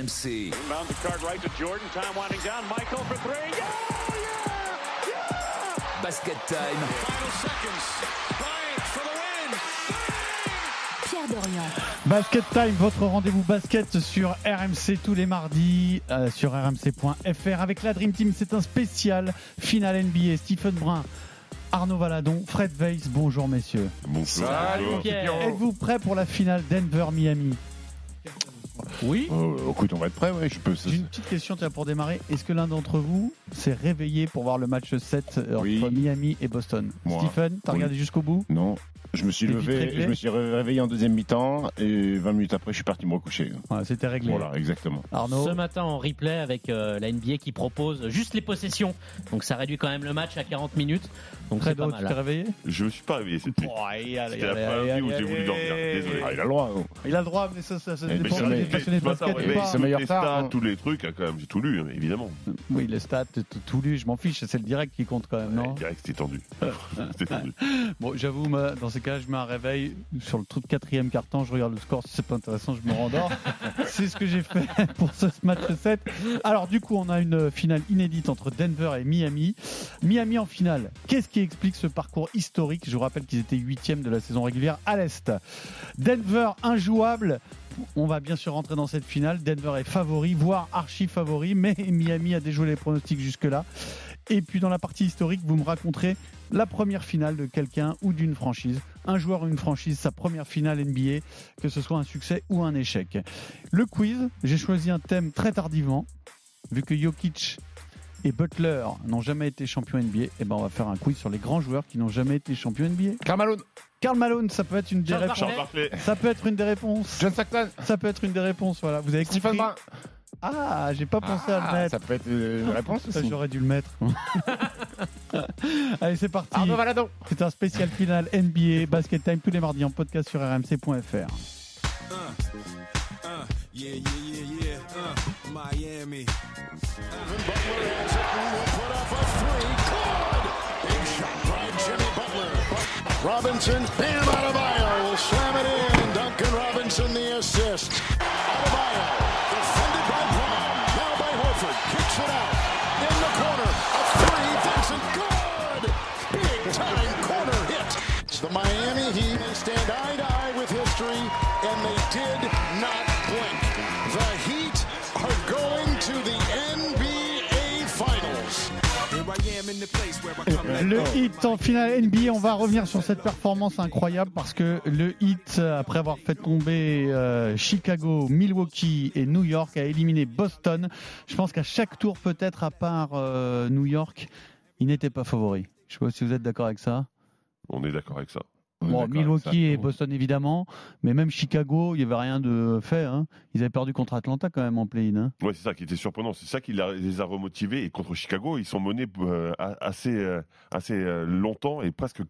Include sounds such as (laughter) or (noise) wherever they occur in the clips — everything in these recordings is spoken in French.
RMC. Basket time. Pierre Dorian. Basket Time, votre rendez-vous basket sur RMC tous les mardis euh, sur rmc.fr avec la Dream Team. C'est un spécial final NBA. Stephen Brun, Arnaud Valadon, Fred Weiss. Bonjour messieurs. Bonsoir. Êtes-vous prêts pour la finale Denver-Miami? Oui. Euh, écoute, on va être prêt, ouais, je peux. J'ai une petite question tiens, pour démarrer. Est-ce que l'un d'entre vous s'est réveillé pour voir le match 7 Oui. entre Miami et Boston? Moi. Stephen, t'as Oui. regardé jusqu'au bout? Non, je me suis levé, je me suis réveillé en deuxième mi-temps et 20 minutes après, je suis parti me recoucher. C'était réglé. Voilà, exactement. Arnaud Ce matin en replay avec euh, la NBA qui propose juste les possessions. Donc ça réduit quand même le match à 40 minutes. Donc c'est pas Fredo, tu t'es mal. réveillé? Je me suis pas réveillé cette nuit. Oh, allez, allez, C'était la allez, première allez, nuit où j'ai allez, voulu dormir. Désolé. Ah, il a le droit. oh. Il a le droit, mais ça, ça, ça Eh, dépend mais c'est des meilleur- passionnés de basket ou pas. c'est meilleur les tard, stats, hein. tous les trucs, hein, quand même, j'ai tout lu, évidemment. Oui, les stats, tout, tout lu, je m'en fiche, c'est le direct qui compte quand même, non? Direct, c'était tendu. (laughs) C'était tendu. Bon, j'avoue, moi, dans ces cas, je mets un réveil sur le truc quatrième carton, je regarde le score, si c'est pas intéressant, je me rendors. (laughs) c'est ce que j'ai fait (laughs) pour ce match 7. Alors, du coup, on a une finale inédite entre Denver et Miami. Miami en finale, qu'est-ce qui explique ce parcours historique? Je vous rappelle qu'ils étaient huitièmes de la saison régulière à l'Est. Denver injouable. On va bien sûr rentrer dans cette finale. Denver est favori, voire archi favori, mais Miami a déjoué les pronostics jusque-là. Et puis dans la partie historique, vous me raconterez la première finale de quelqu'un ou d'une franchise. Un joueur ou une franchise, sa première finale NBA, que ce soit un succès ou un échec. Le quiz, j'ai choisi un thème très tardivement. Vu que Jokic et Butler n'ont jamais été champions NBA, eh ben on va faire un quiz sur les grands joueurs qui n'ont jamais été champions NBA. Karl Malone, Karl Malone, ça peut être une des Charles réponses. Charles Barkley. Ça peut être une des réponses. John Stockton, Ça peut être une des réponses. Voilà, vous avez Stephen compris. Brun. Ah, j'ai pas pensé à le Ah, mettre. ça peut être euh, une réponse Ça, aussi. j'aurais dû le mettre. (laughs) Allez, c'est parti. Arnaud Valadon. C'est un spécial final NBA Basket Time tous les mardis en podcast sur rmc.fr. Yeah, yeah, yeah, yeah. Uh, Miami. Robinson, bam, Adebayo will slam it Le hit en finale NBA, on va revenir sur cette performance incroyable parce que le hit, après avoir fait tomber euh, Chicago, Milwaukee et New York, a éliminé Boston. Je pense qu'à chaque tour, peut-être à part euh, New York, il n'était pas favori. Je sais pas si vous êtes d'accord avec ça. On est d'accord avec ça. Bon, Milwaukee et Boston évidemment, mais même Chicago, il n'y avait rien de fait. hein. Ils avaient perdu contre Atlanta quand même en play-in. hein. Ouais, c'est ça qui était surprenant. C'est ça qui les a remotivés. Et contre Chicago, ils sont menés euh, assez, euh, assez euh, longtemps et presque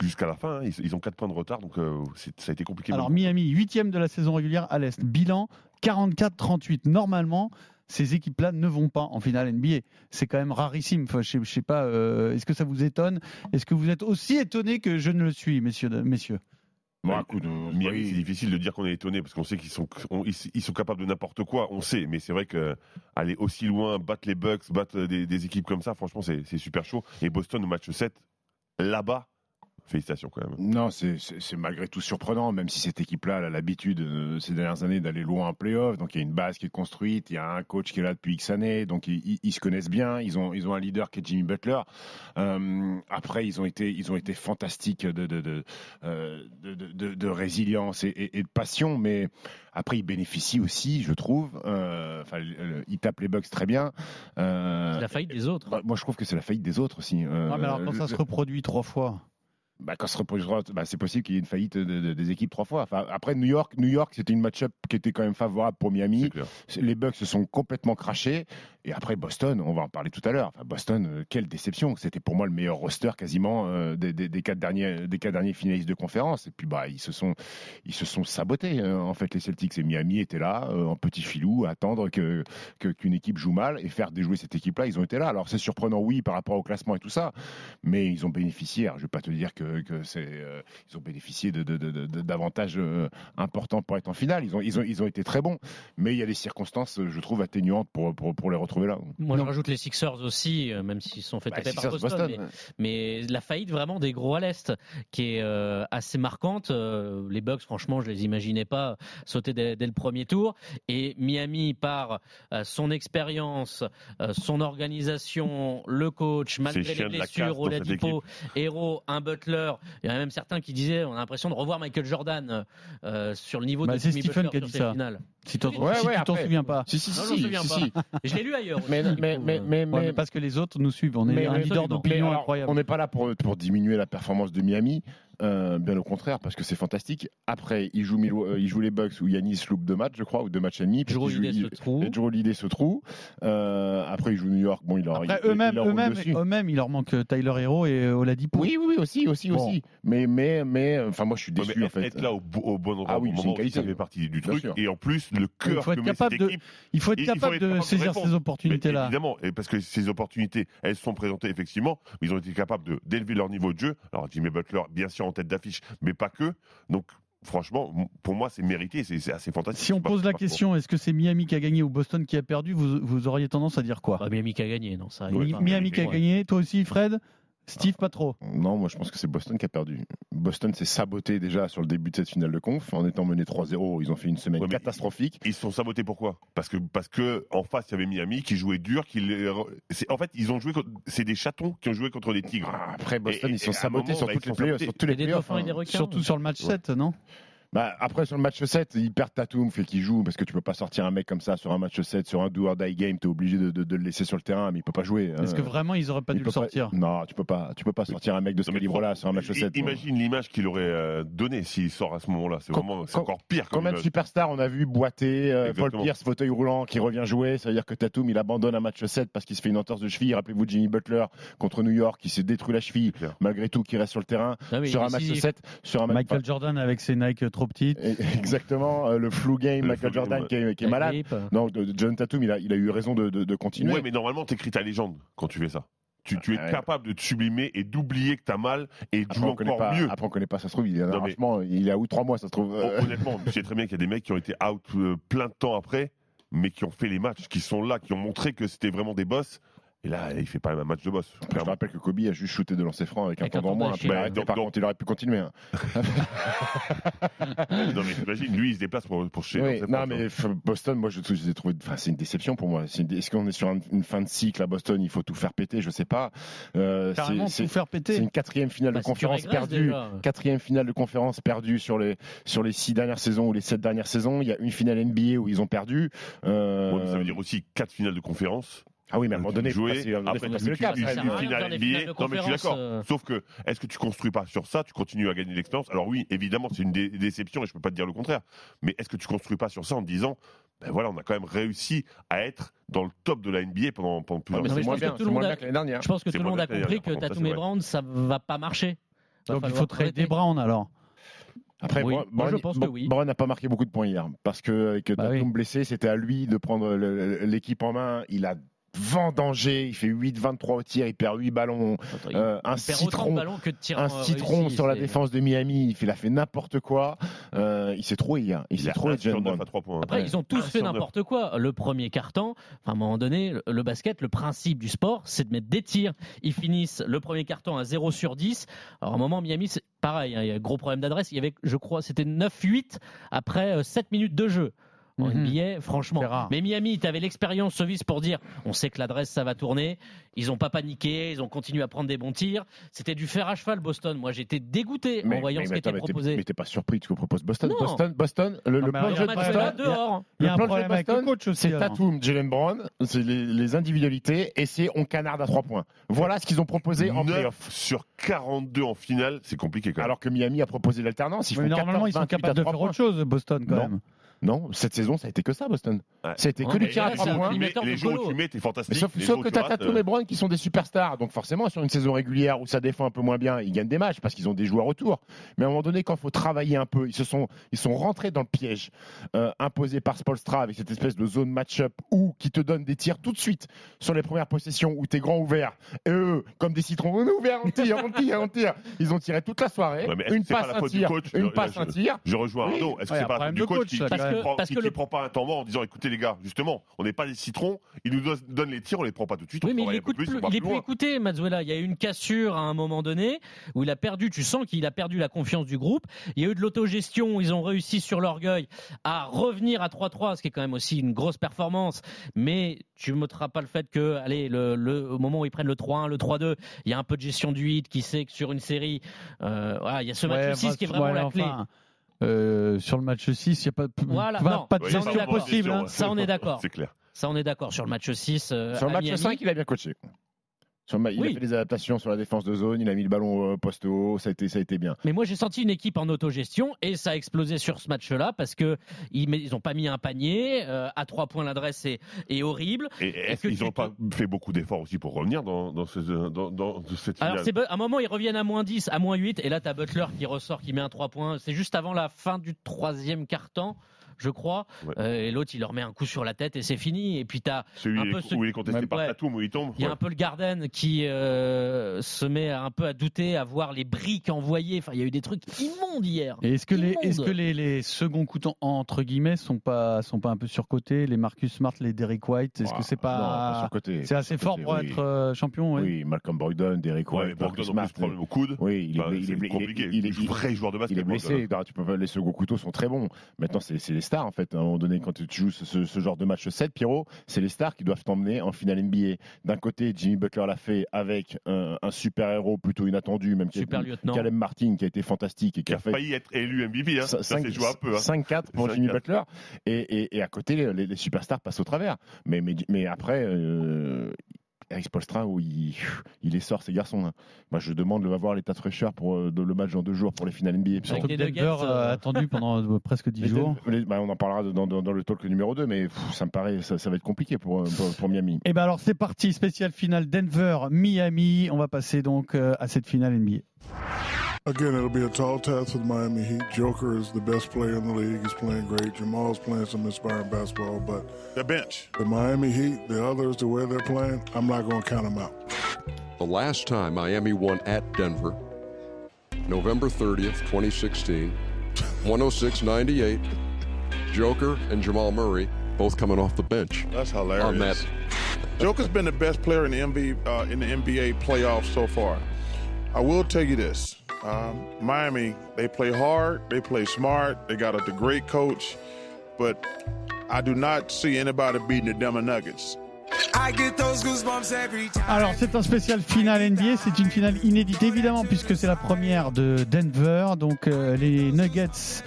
jusqu'à la fin. hein. Ils, ils ont 4 points de retard, donc ça a été compliqué. Alors. Miami, huitième de la saison régulière à l'Est. Bilan 44-38. Normalement, ces équipes-là ne vont pas en finale NBA. C'est quand même rarissime. Enfin, je, sais, je sais pas. euh, Est-ce que ça vous étonne? Est-ce que vous êtes aussi étonné que je ne le suis, messieurs, messieurs? Bon, Ouais. écoute, euh, Miami, oui. c'est difficile de dire qu'on est étonné parce qu'on sait qu'ils sont, on- ils, ils sont capables de n'importe quoi. On sait, mais c'est vrai que aller aussi loin, battre les Bucks, battre des, des équipes comme ça, franchement, c'est c'est super chaud. Et Boston au match 7, là-bas, félicitations quand même. Non, c'est- malgré tout surprenant, même si cette équipe-là a l'habitude euh, ces dernières années d'aller loin en playoff. Donc il y a une base qui est construite, il y a un coach qui est là depuis X années, donc ils, se connaissent bien. Ils ont, ils ont un leader qui est Jimmy Butler. Euh, après, ils ont été, ils ont été fantastiques de, de, de, euh, de, de- de- de résilience et, et- et de passion, mais après ils bénéficient aussi, je trouve. euh, Enfin, ils tapent les Bucks très bien. Euh, C'est la faillite des autres. bah, moi, je trouve que c'est la faillite des autres aussi. Euh, Ouais, mais alors quand le- ça se reproduit trois fois. Bah, quand se reproduira, bah, c'est possible qu'il y ait une faillite de- de- des équipes trois fois. Enfin, après New York, New York, c'était une match-up qui était quand même favorable pour Miami. Les Bucks se sont complètement crachés. Et après Boston, on va en parler tout à l'heure. Enfin, Boston, euh, quelle déception. C'était pour moi le meilleur roster quasiment euh, des, des- des quatre derniers, des quatre derniers finalistes de conférence. Et puis bah ils se sont, ils se sont sabotés. euh, en fait, les Celtics et Miami étaient là euh, en petit filou, à attendre que que- qu'une équipe joue mal et faire déjouer cette équipe-là. Ils ont été là. Alors c'est surprenant, oui, par rapport au classement et tout ça, mais ils ont bénéficié. Alors, je vais pas te dire que que, que c'est, euh, ils ont bénéficié de, de- de- de- d'avantages euh, importants pour être en finale. Ils ont, ils, ont, ils ont été très bons, mais il y a des circonstances, euh, je trouve, atténuantes pour, pour, pour les retrouver là. Moi, je rajoute les Sixers aussi, euh, même s'ils sont fait Bah, taper Sixers, par Boston. Boston. Mais, mais la faillite vraiment des gros à l'Est, qui est euh, assez marquante. Euh, les Bucks, franchement, je les imaginais pas sauter dès, dès le premier tour. Et Miami, par euh, son expérience, euh, son organisation, le coach, malgré les blessures, Oladipo, Hero, un Butler, il y en a même certains qui disaient on a l'impression de revoir Michael Jordan euh, sur le niveau Bah, de c'est Jimmy Stephen Butler qui a sur dit ces ça. finales. Si t'en Ouais, si ouais, tu t'en souviens pas. Si, si, Non, si, je m'en si, souviens si, pas. Je l'ai lu ailleurs. aussi, Mais, mais, coup, mais, mais, Ouais, mais- mais parce que les autres nous suivent. On est Mais- un leader d'opinion incroyable. On n'est pas là pour, pour diminuer la performance de Miami, euh, bien au contraire, parce que c'est fantastique. Après, ils jouent, Milo- euh, ils jouent les Bucks où Yanis loupe deux matchs, je crois, ou deux matchs et demi. jouent- Holiday se trouve. et Drew Holiday se trouve. Euh, après, ils jouent New York. Bon, il leur, Après, il- il eux-mêmes, eux-mêmes, eux-mêmes, il leur manque Tyler Hero et Oladipo. Oui, oui, oui, aussi, aussi, Bon. aussi. Mais, mais, mais, enfin, moi, je suis déçu, mais en fait. être là au, au bon endroit, Ah oui, au moment où ça fait partie du truc. Et en plus, le Il cœur faut être capable de-. Il faut être Il- il faut capable être de capable de saisir ces opportunités-là. évidemment, parce que ces opportunités, elles sont présentées effectivement, mais ils ont été capables de- d'élever leur niveau de jeu. Alors Jimmy Butler, bien sûr, en tête d'affiche, mais pas que. Donc, franchement, pour moi, c'est mérité, c'est assez fantastique. Si on pose la pas- question, est-ce que c'est Miami qui a gagné ou Boston qui a perdu, vous, vous auriez tendance à dire quoi? Bah, Miami qui a gagné, non ça. Miami qui a Ouais. gagné, toi aussi Fred? Steve, pas trop. Non, moi je pense que c'est Boston qui a perdu. Boston s'est saboté déjà sur le début de cette finale de conf en étant mené 3-0. Ils ont fait une semaine Ouais, catastrophique. Ils se sont sabotés pourquoi? Parce que parce que en face il y avait Miami qui jouait dur, qui les... c'est- en fait ils ont joué contre- c'est des chatons qui ont joué contre des tigres. Ah, Après, Boston, Et- ils sont sabotés moment, sur, bah, toutes ils les sont playoffs, sabotés. sur tous les playoffs. hein. des requins. Surtout sur le match 7, non? Bah, après, sur le match 7, ils perdent Tatum, fait qu'il joue, parce que tu peux pas sortir un mec comme ça sur un match 7, sur un do or die game, tu es obligé de, de- de le laisser sur le terrain, mais il peut pas jouer. hein. Est-ce que vraiment ils auraient pas Il dû le sortir? Non, tu peux pas, tu peux pas sortir un mec de ce calibre-là sur un match I- 7. non. Imagine l'image qu'il aurait euh, donnée s'il sort à ce moment-là. C'est Com- vraiment c'est com- encore pire. comme Combien de superstars on a vu boiter euh, Paul. Pierce, fauteuil roulant, qui revient jouer Ça veut dire que Tatum, il abandonne un match 7 parce qu'il se fait une entorse de cheville. Rappelez-vous Jimmy Butler contre New York, qui s'est détruit la cheville, malgré tout, qui reste sur le terrain. Non, mais sur un match décisif. 7, sur un match. Michael Jordan avec ses Nike trop petites. Et- Exactement, euh, le flu game, Le Michael Jordan game, qui est, qui est La malade. grippe. Non, de- de John Tatum, il a, il a eu raison de, de- de continuer. Ouais, mais normalement, t'écris ta légende quand tu fais ça. Tu, tu es Ouais. capable de te sublimer et d'oublier que t'as mal et de jouer encore pas, mieux. après, on connaît pas, ça se trouve, il est un Non, mais- il est à où trois mois, ça se trouve. euh, Hon- Honnêtement, je sais très bien qu'il y a des mecs qui ont été out euh, plein de temps après, mais qui ont fait les matchs, qui sont là, qui ont montré que c'était vraiment des boss. Et là, il fait pas même un match de boss. Je te rappelle que Kobe a juste shooté de lancer franc avec un temps en moins. Puis il Par contre, aurait pu continuer. hein. (laughs) non, mais t'imagines, lui, il se déplace pour, pour chez Oui, c'est non, mais Boston, moi, je, je. Enfin, c'est une déception pour moi. C'est Est-ce qu'on est sur un- une fin de cycle à Boston Il faut tout faire péter, je sais pas. Euh, Carrément c'est- tout c'est faire c'est péter. une quatrième finale Bah, de tu conférence perdue. déjà. Quatrième finale de conférence perdue sur les sur les six dernières saisons ou les sept dernières saisons. Il y a une finale NBA où ils ont perdu. Euh, Ouais, mais ça veut dire aussi quatre finales de conférence. Ah oui, mais à un moment donné, jouer. passer, Après, tu- le cap. une finale NBA. Non, mais je suis d'accord. euh. Sauf que, est-ce que tu construis pas sur ça? Tu continues à gagner de l'expérience? Alors oui, évidemment, c'est une dé- déception et je peux pas te dire le contraire. Mais est-ce que tu construis pas sur ça en te disant, ben voilà, on a quand même réussi à être dans le top de la NBA pendant, pendant Ah, plusieurs mais c'est je pense que tout le monde a- que l'année dernière. Je pense que C'est tout le moins monde a bien que compris que Tatum et ça, Brown, ça va pas marcher. Donc il faut trader. Brown alors. Après, Oui, Brown- moi, je Brown- pense que oui. Brown n'a pas marqué beaucoup de points hier parce que avec Bah Tatum oui. blessé, c'était à lui de prendre l'équipe en main. Il a vendangé, il fait 8-23 au tir, il perd 8 ballons, Il- euh, un il perd autant de citron. ballons que de tirs Un euh, citron sur la défense de Miami, il fait- il a fait n'importe quoi. Euh, il s'est troué hier. Il, Il s'est troué. Après, Ouais. ils ont tous Un fait n'importe quoi. Le premier carton, enfin, à un moment donné, le, le basket, le principe du sport, c'est de mettre des tirs. Ils finissent le premier carton à 0 sur 10. Alors, à un moment, Miami, c'est pareil, hein, il y a un gros problème d'adresse. Il y avait, je crois, c'était 9-8 après euh, 7 minutes de jeu. En Mhm. NBA, franchement. C'est rare. Mais Miami, tu avais l'expérience service pour dire on sait que l'adresse, ça va tourner. Ils n'ont pas paniqué, ils ont continué à prendre des bons tirs. C'était du fer à cheval, Boston. Moi, j'étais dégoûté en voyant ce qui était mais t'es- proposé. Mais t'es pas surpris de ce que propose Boston. Non. Boston, Boston, le, Non, le mais plan de Boston, dehors. Il y a Le plan de Boston, le coach aussi. c'est alors. Tatum, Jalen Brown, c'est les, les individualités et c'est on canarde à 3 points. Voilà ce qu'ils ont proposé en 9 playoff. sur 42 en finale, c'est compliqué quand même. Alors que Miami a proposé l'alternance. Ils Mais font normalement, 14, ils sont 28 à capables de 3 faire points. autre chose, Boston, quand Non. même. Non, cette saison, ça a été que ça, Boston. Ouais. Ça a été que Ouais, du tir à trois points. les jours où tu mets, t'es fantastique. sauf, Les sauf jours que où tu as tu rates, Tatum et euh, Brown qui sont des superstars. Donc forcément, sur une saison régulière où ça défend un peu moins bien, ils gagnent des matchs parce qu'ils ont des joueurs autour. Mais à un moment donné, quand il faut travailler un peu, ils se sont, ils sont rentrés dans le piège euh, imposé par Spolstra avec cette espèce de zone match-up où qui te donne des tirs tout de suite sur les premières possessions où t'es grand ouvert. Et eux, comme des citrons, on est ouvert, on tire, on tire, on tire. Ils ont tiré toute la soirée. Ouais, une passe, la un tir, une passe, je- un tir. Je rejoins. Arnaud. Est-ce que c'est pas un la faute du coach coach, qui, même. prend, Parce qui- que le- prend pas un temps mort en disant écoutez les gars, justement, on n'est pas des citrons, ils nous donnent les tirs, on les prend pas tout de suite. Oui, on mais il écoute plus, va il est plus plus écouté, Mazzuela. Il y a eu une cassure à un moment donné où il a perdu. Tu sens qu'il a perdu la confiance du groupe. Il y a eu de l'autogestion. où Ils ont réussi sur l'orgueil à revenir à 3-3, ce qui est quand même aussi une grosse performance. Mais tu ne m'ôteras pas le fait que, allez, le, le- au moment où ils prennent le 3-1, le 3-2, il y a un peu de gestion du 8 qui sait que sur une série, euh, voilà, il y a ce match Ouais, 6 enfin, qui est vraiment ouais, la clé. Euh, sur le match 6, il n'y a pas, Voilà, pas, non, pas de pas gestion possible. hein. Ça, on est d'accord. C'est clair. Ça, on est d'accord. Sur le match 6, euh, Sur le match Miami. 5, il a bien coaché. Sur il Oui. a fait des adaptations sur la défense de zone, il a mis le ballon euh, poste haut, ça a été, ça a été bien. Mais moi, j'ai senti une équipe en autogestion et ça a explosé sur ce match-là parce que ils met- ils ont pas mis un panier euh, à trois points. L'adresse est, est horrible. Et est-ce qu'ils n'ont pas fait beaucoup d'efforts aussi pour revenir dans, dans, ce, dans, dans cette finale Alors, c'est be- à un moment, ils reviennent à moins 10, à moins 8, et là, tu as Butler qui ressort, qui met un 3 points. C'est juste avant la fin du troisième quart-temps, je crois. Ouais. Euh, et l'autre, il leur met un coup sur la tête et c'est fini. Et puis, tu as Celui un peu est- ce- où il est contesté par Ouais. Tatum, où il tombe. Il y a un peu le Garden qui euh, se met un peu à douter, à voir les briques envoyées. Enfin, il y a eu des trucs immondes hier. Et est-ce que les, Immonde. est-ce que les, les seconds coups en- entre guillemets sont pas sont pas un peu surcotés? Les Marcus Smart, les Derrick White, est-ce Ah, que c'est non, pas pas surcoté. c'est assez fort pour oui. être euh, champion ouais. Oui, Malcolm Brogdon, mais White, Marcus Smart. problème au coude. Oui, il est, Bah, il est- c'est il est- compliqué. il est- il est- vrai joueur de basket. Il est blessé, tu peux pas- les seconds couteaux sont très bons. Maintenant, c'est les stars en fait. À un moment donné, quand tu joues ce, ce- ce genre de match 7, Pierrot, c'est les stars qui doivent t'emmener en finale NBA. D'un côté, Jimmy Butler l'a fait avec un, un super héros plutôt inattendu, même qui Super lieutenant. Caleb Martin qui a été fantastique et qui Qui a a fait failli être élu MVP. Hein. Ça Cinq- s'est joué un peu. Hein. 5-4 pour 5-4. Jimmy Butler. Et, et- et à côté, les, les superstars passent au travers. Mais, mais, mais après, euh, Eric Spolstra, où il, il les sort, ces garçons. hein. Moi, je demande de voir l'état de fraîcheur pour euh, de- le match dans deux jours pour les finales NBA. Surtout que Denver euh, euh, attendu pendant euh, presque 10 Les- jours. les- bah, on en parlera dans, dans- dans le talk numéro 2, mais pff, ça me paraît, ça, ça va être compliqué pour, pour, pour Miami. Et ben alors c'est parti, spécial finale Denver-Miami. On va passer donc euh, à cette finale NBA. Again, it'll be a tall task for the Miami Heat. Joker is the best player in the league. He's playing great. Jamal's playing some inspiring basketball, but The bench. the Miami Heat, the others, the way they're playing, I'm not going to count them out. The last time Miami won at Denver, November 30th, 2016, 106 98. Joker and Jamal Murray both coming off the bench That's on hilarious. that. Joker's been the best player in the NBA uh, in the NBA playoffs so far. I will tell you this: um, Miami, they play hard, they play smart, they got a great coach, but I do not see anybody beating the Denver Nuggets. I get those goosebumps every time. Alors c'est un spécial finale NBA, c'est une finale inédite évidemment puisque c'est la première de Denver. Donc euh, les Nuggets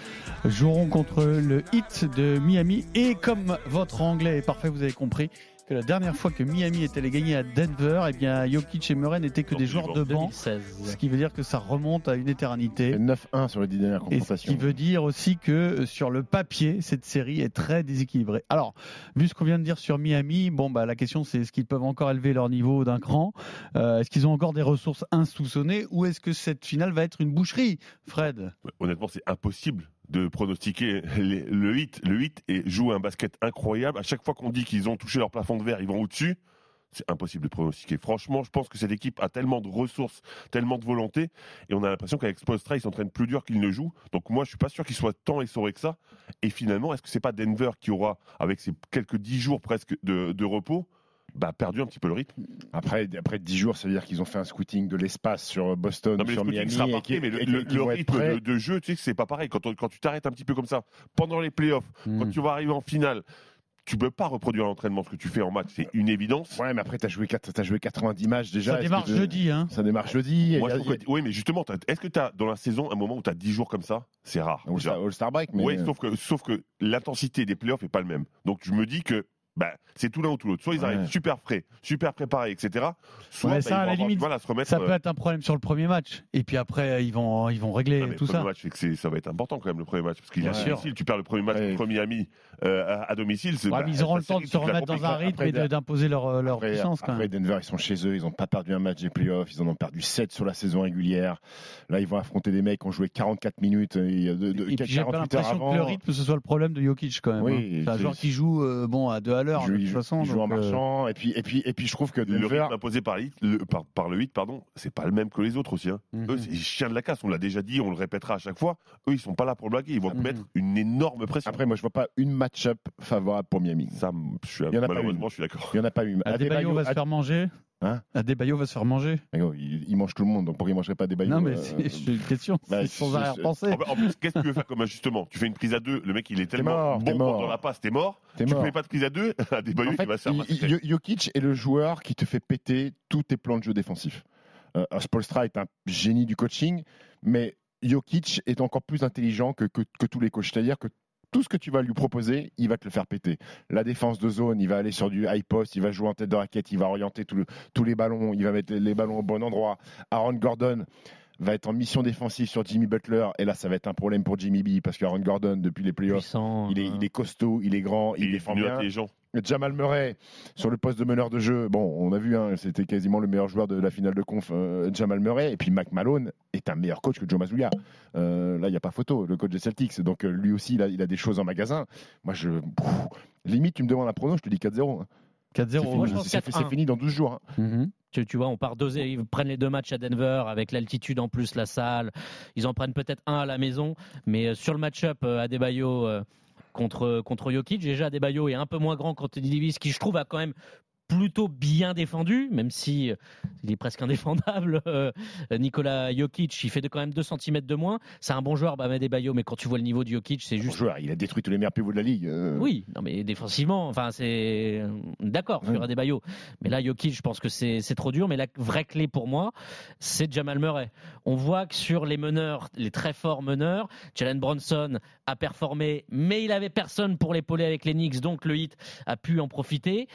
joueront contre le Heat de Miami et comme votre anglais est parfait, vous avez compris que la dernière fois que Miami était allé gagner à Denver, eh bien Jokic et Murray n'étaient que des joueurs de banc, ce 2016. qui veut dire que ça remonte à une éternité. C'est 9-1 sur les 10 dernières Et ce confrontations. qui veut dire aussi que euh, sur le papier, cette série est très déséquilibrée. Alors, vu ce qu'on vient de dire sur Miami, bon, bah, la question c'est est-ce qu'ils peuvent encore élever leur niveau d'un cran? Euh, Est-ce qu'ils ont encore des ressources insoupçonnées? Ou est-ce que cette finale va être une boucherie, Fred? Honnêtement, c'est impossible de pronostiquer le hit. Le hit et joue un basket incroyable. À chaque fois qu'on dit qu'ils ont touché leur plafond de verre, ils vont au-dessus. C'est impossible de pronostiquer. Franchement, je pense que cette équipe a tellement de ressources, tellement de volonté, et on a l'impression qu'avec Spoelstra, ils s'entraînent plus dur qu'ils ne jouent. Donc moi, je suis pas sûr qu'ils soient tant essorés que ça. Et finalement, est-ce que c'est pas Denver qui aura, avec ses quelques dix jours presque de, de repos, bah, perdu un petit peu le rythme Après, après 10 jours, ça veut dire qu'ils ont fait un scouting de l'espace sur Boston, Non, mais sur Miami. sera et mais le, et rythme de, de jeu, tu sais que c'est pas pareil. Quand, on- quand tu t'arrêtes un petit peu comme ça, pendant les playoffs, quand Hmm. tu vas arriver en finale, tu peux pas reproduire l'entraînement, ce que tu fais en match, c'est une évidence. Ouais, mais après, tu as joué, quatre- t'as joué 90 matchs déjà. Ça démarre tu- jeudi, hein Ça démarre jeudi. Moi, a- que- oui, mais justement, est-ce que tu as dans la saison un moment où tu as 10 jours comme ça C'est rare. All-Star break, mais Oui, sauf que, sauf que l'intensité des playoffs est pas le même. Donc je me dis que bah, c'est tout l'un ou tout l'autre. Soit ils Ouais. arrivent super frais, super préparés, etc. Soit Ouais, bah, ça, ils à vont la limite, du mal à se remettre. Ça peut euh, être un problème sur le premier match. Et puis après, ils vont, ils vont régler non, tout le premier ça. match, que ça va être important quand même le premier match. Parce qu'il est à sûr. domicile, tu perds le premier match Ouais. contre Miami euh, à, à domicile. c'est- Ouais, bah, ils auront le temps de se remettre dans un rythme Après, et d'imposer leur, leur Après, puissance quand après, même. Denver, ils sont chez eux, ils n'ont pas perdu un match des playoffs, ils en ont perdu 7 sur la saison régulière. Là, ils vont affronter des mecs qui ont joué 44 minutes et de, de, Et puis j'ai pas 48 heures l'impression que le rythme ce soit le problème de Jokic quand même. Hein. C'est un joueur qui joue euh, bon à deux à l'heure joue, de toute façon. il joue en euh, marchant. Et puis, et, puis, et puis, je trouve que Le Denver. rythme imposé par, le par, par le 8, pardon, c'est pas le même que les autres aussi. Hein. Mhm. Eux, c'est les chiens de la casse, on l'a déjà dit, on le répétera à chaque fois. Eux, ils sont pas là pour blaguer, ils vont te Mhm. mettre une énorme pression. Après, moi, je vois pas une match-up favorable pour Miami. Ça, je suis, Il y en a pas malheureusement, une. je suis d'accord. Il n'y en a pas eu. Adebayo va se faire manger. Hein Adebayo va se faire manger. Gros, il, il mange tout le monde, donc pourquoi il ne mangerait pas des Non, mais euh, c'est une (laughs) question. bah, c'est sans arrière-pensée. En, en plus, qu'est-ce que tu veux faire comme ajustement? Tu fais une prise à deux, le mec il est tellement mort, bon mort. dans la passe, t'es mort. T'es tu mort. fais pas de prise à deux, (laughs) à des En fait, qui va se faire il- il- Jokic est le joueur qui te fait péter tous tes plans de jeu défensifs. Euh, Spolstra est un génie du coaching, mais Jokic est encore plus intelligent que, que, que tous les coachs. C'est-à-dire que tout ce que tu vas lui proposer, il va te le faire péter. La défense de zone, il va aller sur du high post, il va jouer en tête de raquette, il va orienter tout le- tous les ballons, il va mettre les ballons au bon endroit. Aaron Gordon va être en mission défensive sur Jimmy Butler, et là, ça va être un problème pour Jimmy B, parce qu'Aaron Gordon, depuis les playoffs, Puissant. il est, il est costaud, il est grand, il, défend bien. intelligent. Jamal Murray sur le poste de meneur de jeu, bon, on a vu, hein, c'était quasiment le meilleur joueur de la finale de conf, euh, Jamal Murray. Et puis Mac Malone est un meilleur coach que Joe Mazzulla. Euh, là, il n'y a pas photo, le coach des Celtics. Donc euh, lui aussi, il a, il a des choses en magasin. Moi, je, pff, limite, tu me demandes un prono, je te dis 4-0. hein. 4-0. C'est Moi, je fini, pense c'est- 4-1. c'est fini dans 12 jours. hein. Mhm. Tu, tu vois, on part deux, ils prennent les deux matchs à Denver avec l'altitude en plus, la salle. Ils en prennent peut-être un à la maison, mais sur le match-up Adebayo euh, contre contre Jokic, déjà Adebayo est un peu moins grand qu'Anthony Davis, qui je trouve a quand même plutôt bien défendu, même si euh, il est presque indéfendable. (laughs) euh, Nicolas Jokic, il fait de quand même 2 cm de moins. C'est un bon joueur, Bam Adebayo, mais quand tu vois le niveau de Jokic, c'est Bon juste joueur, il a détruit tous les meilleurs pivots de la ligue. euh. oui, non mais défensivement, enfin c'est d'accord sur Ouais. Adebayo. Mais là, Jokic, je pense que c'est c'est trop dur. Mais la vraie clé pour moi, c'est Jamal Murray. On voit que sur les meneurs, les très forts meneurs, Jalen Bronson a performé, mais il avait personne pour l'épauler avec les Knicks, donc le hit a pu en profiter.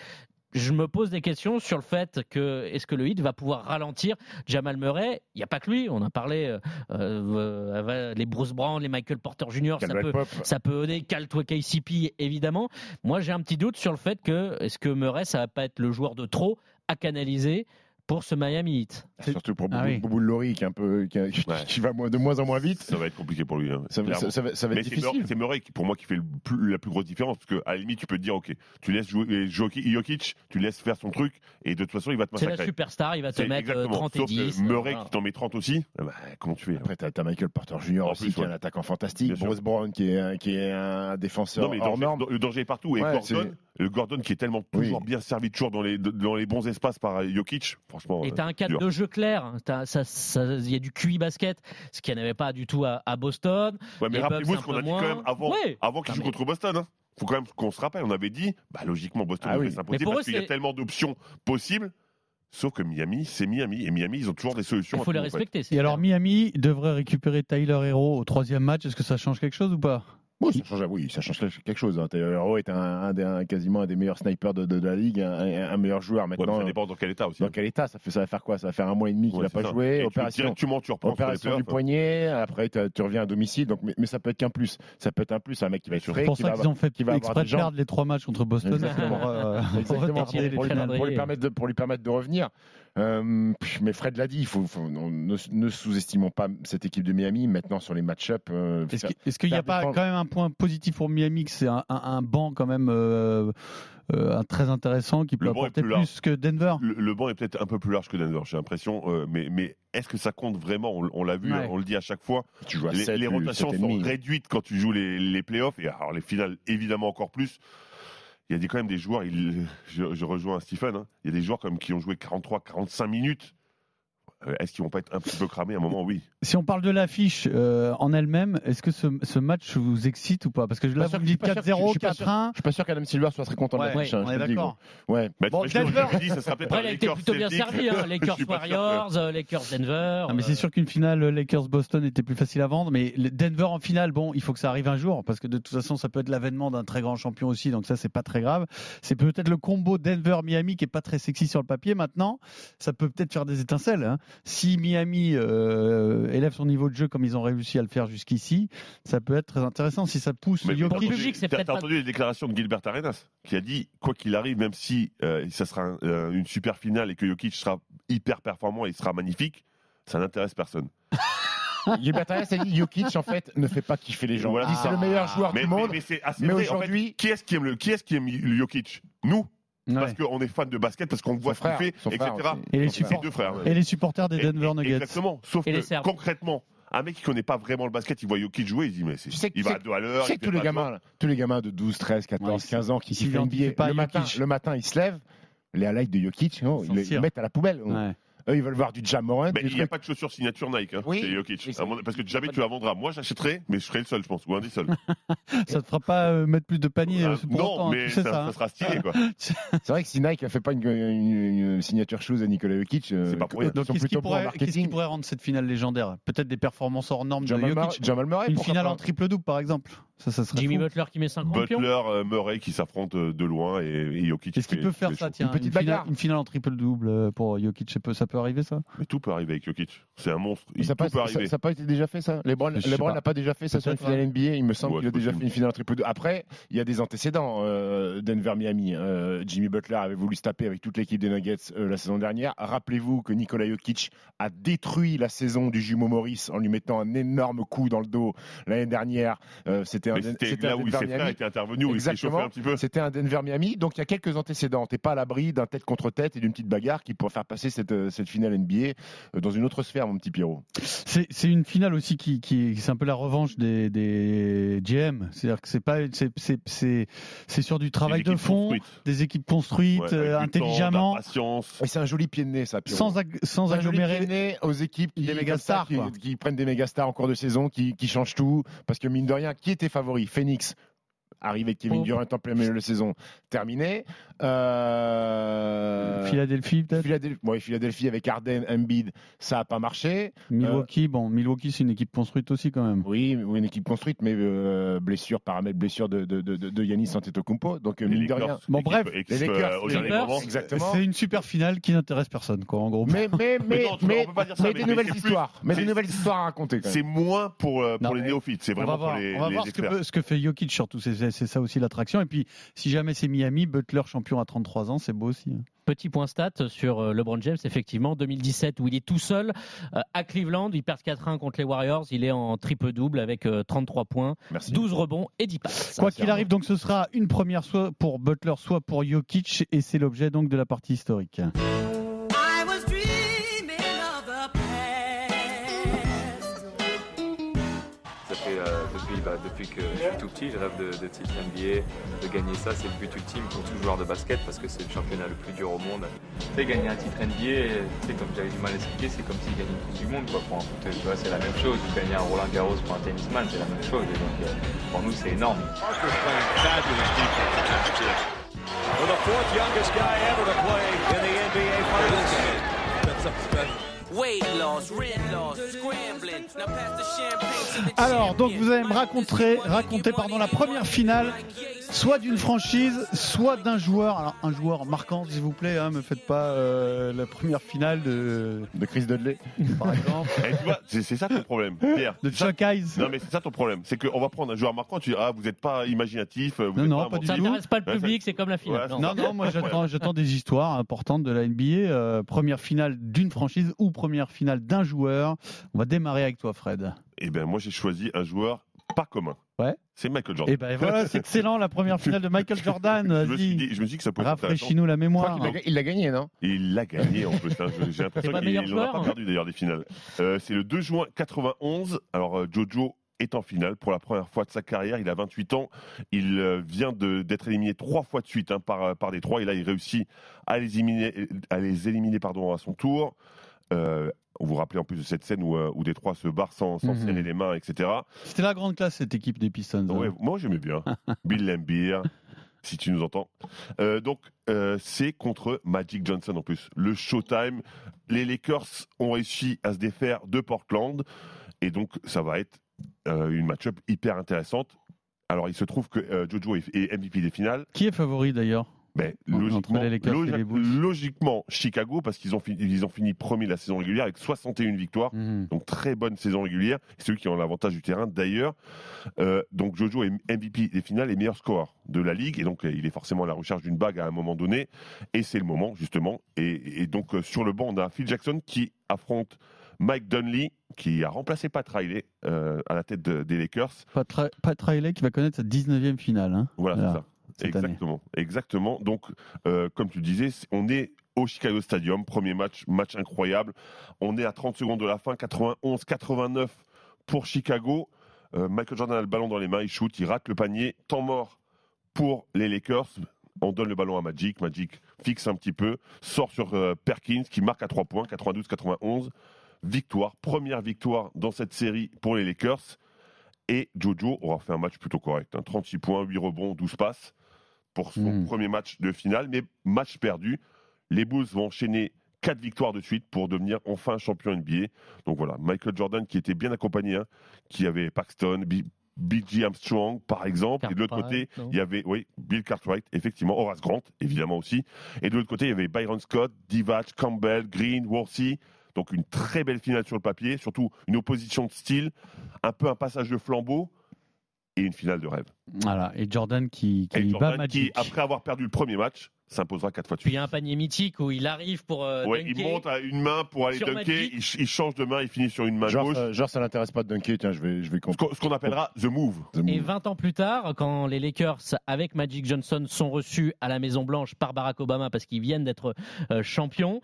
Je me pose des questions sur le fait que est-ce que le hit va pouvoir ralentir Jamal Murray? Il n'y a pas que lui. On a parlé euh, euh, les Bruce Brown, les Michael Porter Jr. Ça peut, ça peut aider KCP évidemment. Moi j'ai un petit doute sur le fait que est-ce que Murray ça va pas être le joueur de trop à canaliser pour ce Miami Heat. Surtout pour Ah Boubou, oui. Boubou Lori, qui, est un peu, qui, qui- (laughs) Ouais. qui va de moins en moins vite. Ça va être compliqué pour lui. hein, Ça, va- ça- ça va, ça va Mais être c'est difficile. Murray, c'est Murray qui, pour moi, qui fait le plus- la plus grosse différence. Parce que, à la limite, tu peux te dire, OK, tu laisses jouer Jokic, Jokic, tu laisses faire son truc, et de toute façon, il va te C'est la massacrer. superstar, il va te mettre euh, exactement. 30 et Sauf que 10. Murray voilà. qui t'en met 30 aussi, ben, comment tu fais hein Après, tu as, Michael Porter Jr. En aussi, plus, qui est ouais. un attaquant fantastique. Bien sûr. Bruce Brown, qui est, un- qui est un défenseur Non, mais le hors danger, norme. le danger est partout. Et Ouais, Gordon, le Gordon qui est tellement Oui. toujours bien servi, toujours dans les, dans les bons espaces par Jokic, franchement. Et euh, t'as un cadre dur. de jeu clair, T'as- ça- ça- il y a du QI basket, ce qu'il n'y en avait pas du tout à, à Boston. Ouais, mais rappelez-vous ce qu'on a dit quand même avant, Ouais. avant qu'il joue mais- contre Boston. Hein. faut quand même qu'on se rappelle, on avait dit, bah, logiquement, Boston Ah oui. s'imposer parce qu'il y a tellement d'options possibles. Sauf que Miami, c'est Miami. Et Miami, ils ont toujours des solutions. Il à faut les tout, en fait. respecter. Et alors. Miami devrait récupérer Tyler Hero au troisième match. Est-ce que ça change quelque chose ou pas? Oui, ça change, oui, ça change quelque chose. Hein. Taylor Hero est un, un des- un- quasiment un des meilleurs snipers de, de- de la ligue, un, un- un meilleur joueur Ouais, maintenant. ça dépend dans quel état aussi. dans quel état ça, fait, ça va faire quoi? Ça va faire un mois et demi qu'il Ouais, n'a pas ça. joué. Et tu- Opération, tu reprends les opération du poignet. Après, tu tu reviens à domicile. Donc, mais, mais ça peut être qu'un plus. Ça peut être un plus. Un mec qui va être frais. C'est pour qui ça qu'ils ont fait qui va exprès de perdre les trois matchs contre Boston Exactement. pour, euh, pour (laughs) Exactement, retarder les pour, lui, finales. pour lui permettre de, pour lui permettre de revenir. Euh, mais Fred l'a dit, il faut, ne, ne sous-estimons pas cette équipe de Miami. Maintenant, sur les match-up, euh, Est-ce qu'il n'y a pas défendre- quand même un point positif pour Miami que c'est un, un- un banc quand même euh, euh, très intéressant qui peut Le apporter plus que Denver? Le, le banc est peut-être un peu plus large que Denver, j'ai l'impression. euh, mais mais est-ce que ça compte vraiment? On, on l'a vu, Ouais. on le dit à chaque fois. tu Les, 7, les rotations sont réduites quand tu joues les, les playoffs. Et alors les finales, évidemment, encore plus. Il y a quand même des joueurs, il- je, je rejoins Stephen, hein, il y a des joueurs quand même qui ont joué 43, 45 minutes. Euh, est-ce qu'ils vont pas être un petit peu cramés à un moment Oui. Si on parle de l'affiche euh, en elle-même, est-ce que ce, ce match vous excite ou pas? Parce que là, Pas vous sûr- me dites pas sûr- 4-0, je suis pas sûr- 4-1. Je suis pas sûr qu'Adam Silver soit très content Ouais, de l'affiche. hein, on je est d'accord. Ouais. Bah, Bon, Denver- je dis, ça sera peut-être Après, un il a été Lakers plutôt bien servi. Hein. (laughs) Lakers sûr que- Warriors, euh, Lakers Denver. Ah, mais c'est sûr qu'une finale Lakers-Boston était plus facile à vendre, mais Denver en finale, bon, il faut que ça arrive un jour, parce que de toute façon, ça peut être l'avènement d'un très grand champion aussi, donc ça, c'est pas très grave. C'est peut-être le combo Denver-Miami qui est pas très sexy sur le papier. Maintenant, ça peut peut-être faire des étincelles. hein. Si Miami euh, élève son niveau de jeu comme ils ont réussi à le faire jusqu'ici, ça peut être très intéressant. Si ça pousse Mais Jokic- t'as entendu- public, c'est peut-être t'as pas- entendu les déclarations de Gilbert Arenas qui a dit quoi qu'il arrive, même si euh, ça sera un- euh, une super finale et que Jokic sera hyper performant et sera magnifique, ça n'intéresse personne. (laughs) Gilbert Arenas a dit Jokic, en fait, ne fait pas kiffer les gens. Voilà, Il dit c'est le meilleur joueur Mais, du mais- monde. mais c'est assez mais vrai. En fait, aujourd'hui- qui est-ce qui aime le qui est-ce qui aime le Jokic? Nous, parce qu'on est fan de basket, parce qu'on voit ce qu'il fait, etc. Et les, Son frère. support- deux frères. et les supporters des Denver et- Nuggets. Exactement. Sauf Et les que concrètement, un mec qui connaît pas vraiment le basket, il voit Jokic jouer, il dit mais c'est, Tu sais que- il va à sais- deux à l'heure. Tu sais il que tous les gamins, là, tous les gamins de 12, 13, 14, Ouais, 15 ans qui kiffent identifient NBA, pas le matin, le matin, ils se lèvent, les highlights de Jokic, oh, ils tirent. mettent à la poubelle. Ouais. Eux, ils veulent voir du Jam Morant, Mais il n'y a pas de chaussures signature Nike hein, Oui. chez Jokic. Parce que jamais tu la vendras. Moi, j'achèterais, mais je serais le seul, je pense, ou un des seuls. (laughs) Ça te fera pas euh, mettre plus de paniers euh, pour non, autant, mais ça, hein. sera stylé, quoi. (laughs) C'est vrai que si Nike ne fait pas une, une- une signature shoes à Nicolas Jokic, euh, C'est pas pour rien. Donc qu'est-ce qui, pourrait, qu'est-ce qui pourrait rendre cette finale légendaire? Peut-être des performances hors normes de Jamal Murray, Jokic. Jamal Murray, Une finale en triple-double par exemple. Ça, ça serait Jimmy fou. Butler qui met 50 pions. Butler, euh, Murray qui s'affrontent euh, de loin et, et Jokic. Qu'est-ce qu'il peut faire ça tiens, Une petite finale, bagarre. une finale en triple-double euh, pour Jokic, ça peut, peut arriver ça? Mais tout peut arriver avec Jokic. C'est un monstre. Il, Ça n'a peut pas, arriver. ça- ça pas été déjà fait ça? Lebron n'a pas déjà fait ça sur une finale NBA Il me semble Ouais, qu'il a déjà possible. fait une finale triple double. Après, il y a des antécédents. euh, Denver Miami, euh, Jimmy Butler avait voulu se taper avec toute l'équipe des Nuggets euh, la saison dernière. Rappelez-vous que Nikola Jokic a détruit la saison du jumeau Maurice en lui mettant un énorme coup dans le dos l'année dernière. C'était un, c'était où Denver ses frères Miami. étaient intervenus, où il s'est chauffé un petit peu. C'était un Denver Miami, donc il y a quelques antécédents. T'es pas à l'abri d'un tête contre tête et d'une petite bagarre qui pourrait faire passer cette, cette finale NBA euh, dans une autre sphère, mon petit Pierrot. C'est une finale aussi qui, qui c'est un peu la revanche des, des GM. C'est-à-dire que c'est pas c'est c'est c'est c'est sur du travail de fond, des équipes construites Ouais, euh, intelligemment, patience. Et c'est un joli pied de nez, ça, Pierrot. sans ag- sans C'est un joli pied de agglomérer. nez aux équipes qui, Des mégastars, qui, prennent des mégastars en cours de saison, qui, qui changent tout. Parce que mine de rien, qui était favori? Phoenix. Arrivé Kevin Oh. Durant en plein milieu de la saison, terminé. Euh... Philadelphie peut-être. Philadelphie, ouais, Philadelphie avec Harden, Embiid, ça a pas marché. Milwaukee, bon, Milwaukee c'est une équipe construite aussi quand même. Oui, une équipe construite, mais euh, blessure, paramètre blessure de, de, de, de, Giannis Antetokounmpo. Donc, euh, mine de rien. Bon, bref, les Lakers, euh, les Lakers. Exactement. C'est une super finale qui n'intéresse personne quoi en gros. Mais, mais, mais, non, tu vois, mais, on peut pas dire ça, mais mais- des mais nouvelles histoires. Mais des nouvelles histoires à raconter. C'est moins pour, euh, Non, pour les néophytes, c'est vraiment pour les, on va voir ce, que, fait Jokic surtout, c'est c'est- c'est ça aussi l'attraction. Et puis si jamais c'est Miami, Butler champion à 33 ans, c'est beau aussi. hein. Petit point stat sur euh, LeBron James, effectivement, 2017 où il est tout seul euh, à Cleveland, il perd 4-1 contre les Warriors, il est en triple-double avec euh, 33 points, Merci. 12 rebonds et 10 passes. Quoi qu'il arrive, donc ce sera une première soit pour Butler, soit pour Jokic, et c'est l'objet donc de la partie historique. Bah, depuis que je suis tout petit, je rêve de, de titre NBA, de gagner ça, c'est le but ultime pour tout joueur de basket parce que c'est le championnat le plus dur au monde. Tu sais, gagner un titre NBA, tu sais, comme j'avais du mal à expliquer, c'est comme s'il gagnait une coupe du monde quoi. Pour un foot, tu vois, c'est la même chose. Ou gagner un Roland Garros pour un tennisman, c'est la même chose. Et donc, euh, pour nous, c'est énorme. For the fourth youngest guy ever to play in the NBA Finals. Alors, donc vous allez me raconter, raconter pardon, la première finale, soit d'une franchise, soit d'un joueur. Alors, un joueur marquant, s'il vous plaît, hein, me faites pas euh, la première finale de, De Chris Dudley. par exemple, (laughs) Eh, tu vois, c'est c'est ça ton problème, Pierre. de C'est ça- Chuck Eyes. Non, mais c'est ça ton problème. C'est qu'on va prendre un joueur marquant, tu dis, ah, vous n'êtes pas imaginatif. Vous Non, êtes non, pas du Ça tout. n'intéresse pas le Ouais, ça- public, c'est comme la finale. Ouais, Non. Non, non, moi j'attends, j'attends des histoires importantes de la NBA. euh, première finale d'une franchise ou première finale d'un joueur. On va démarrer avec toi, Fred. Eh ben, moi, j'ai choisi un joueur pas commun. Ouais. C'est Michael Jordan. Et ben voilà, c'est excellent, la première finale de Michael Jordan. je, me suis dit, je me suis dit que ça pouvait rafraîchis-nous la mémoire. Il l'a gagné, non? Il l'a gagné en plus. hein. J'ai l'impression qu'il n'en a pas hein? perdu d'ailleurs des finales. Euh, c'est le 2 juin 91. Alors euh, Jojo est en finale pour la première fois de sa carrière. Il a 28 ans. Il euh, vient d'être éliminé trois fois de suite hein, par, par des trois. Et là, il réussit à les éliminer, à les éliminer pardon, à son tour. Euh, vous vous rappelez en plus de cette scène où, euh, où Détroit se barre sans, sans Mhm. serrer les mains, etc. C'était la grande classe cette équipe des Pistons. hein. Moi j'aimais bien. (laughs) Bill Lambier, si tu nous entends. Euh, donc euh, c'est contre Magic Johnson en plus. Le Showtime. Les Lakers ont réussi à se défaire de Portland et donc ça va être euh, une match-up hyper intéressante. Alors il se trouve que Jojo est MVP des finales. Qui est favori d'ailleurs? Mais logiquement, logi- Chicago, parce qu'ils ont, fini, ils ont fini premier de la saison régulière avec 61 victoires. Mhm. Donc très bonne saison régulière. C'est eux qui ont l'avantage du terrain. D'ailleurs, euh, donc Jojo est MVP des finales et meilleur score de la ligue. Et donc euh, il est forcément à la recherche d'une bague à un moment donné. Et c'est le moment justement. Et, et donc euh, sur le banc, on a Phil Jackson qui affronte Mike Dunley, qui a remplacé Pat Riley euh, à la tête de- des Lakers. Pat, Riley qui va connaître sa 19e finale. hein. Voilà, Voilà, c'est ça. Exactement, exactement. Donc, euh, comme tu disais, on est au Chicago Stadium, premier match, match incroyable. On est à 30 secondes de la fin, 91-89 pour Chicago. Euh, Michael Jordan a le ballon dans les mains, il shoot, il rate le panier. Temps mort pour les Lakers. On donne le ballon à Magic. Magic fixe un petit peu, sort sur euh, Perkins qui marque à 3 points, 92-91. Victoire, première victoire dans cette série pour les Lakers. Et Jojo aura fait un match plutôt correct. hein. 36 points, 8 rebonds, 12 passes pour son Mhm. premier match de finale. Mais match perdu. Les Bulls vont enchaîner 4 victoires de suite pour devenir enfin champion NBA. Donc voilà, Michael Jordan qui était bien accompagné, hein, qui avait Paxton, B- B.G. Armstrong par exemple. et de l'autre côté, non il y avait oui, Bill Cartwright, effectivement, Horace Grant, évidemment aussi. Et de l'autre côté, il y avait Byron Scott, Divac, Campbell, Green, Worthy. Donc une très belle finale sur le papier, surtout une opposition de style, un peu un passage de flambeau et une finale de rêve. Voilà. Et Jordan qui, qui Et bat Jordan Magic. qui, après avoir perdu le premier match, s'imposera quatre fois de Puis il suite. y a un panier mythique où il arrive pour euh, Ouais, il monte à une main pour aller dunker, il, ch- il change de main, il finit sur une main Genre, gauche. ça, genre, ça l'intéresse pas de dunker. Tiens, je vais, je vais Ce comprendre. qu'on ce qu'on appellera The Move. Et 20 ans plus tard, quand les Lakers, avec Magic Johnson, sont reçus à la Maison Blanche par Barack Obama parce qu'ils viennent d'être euh, champions,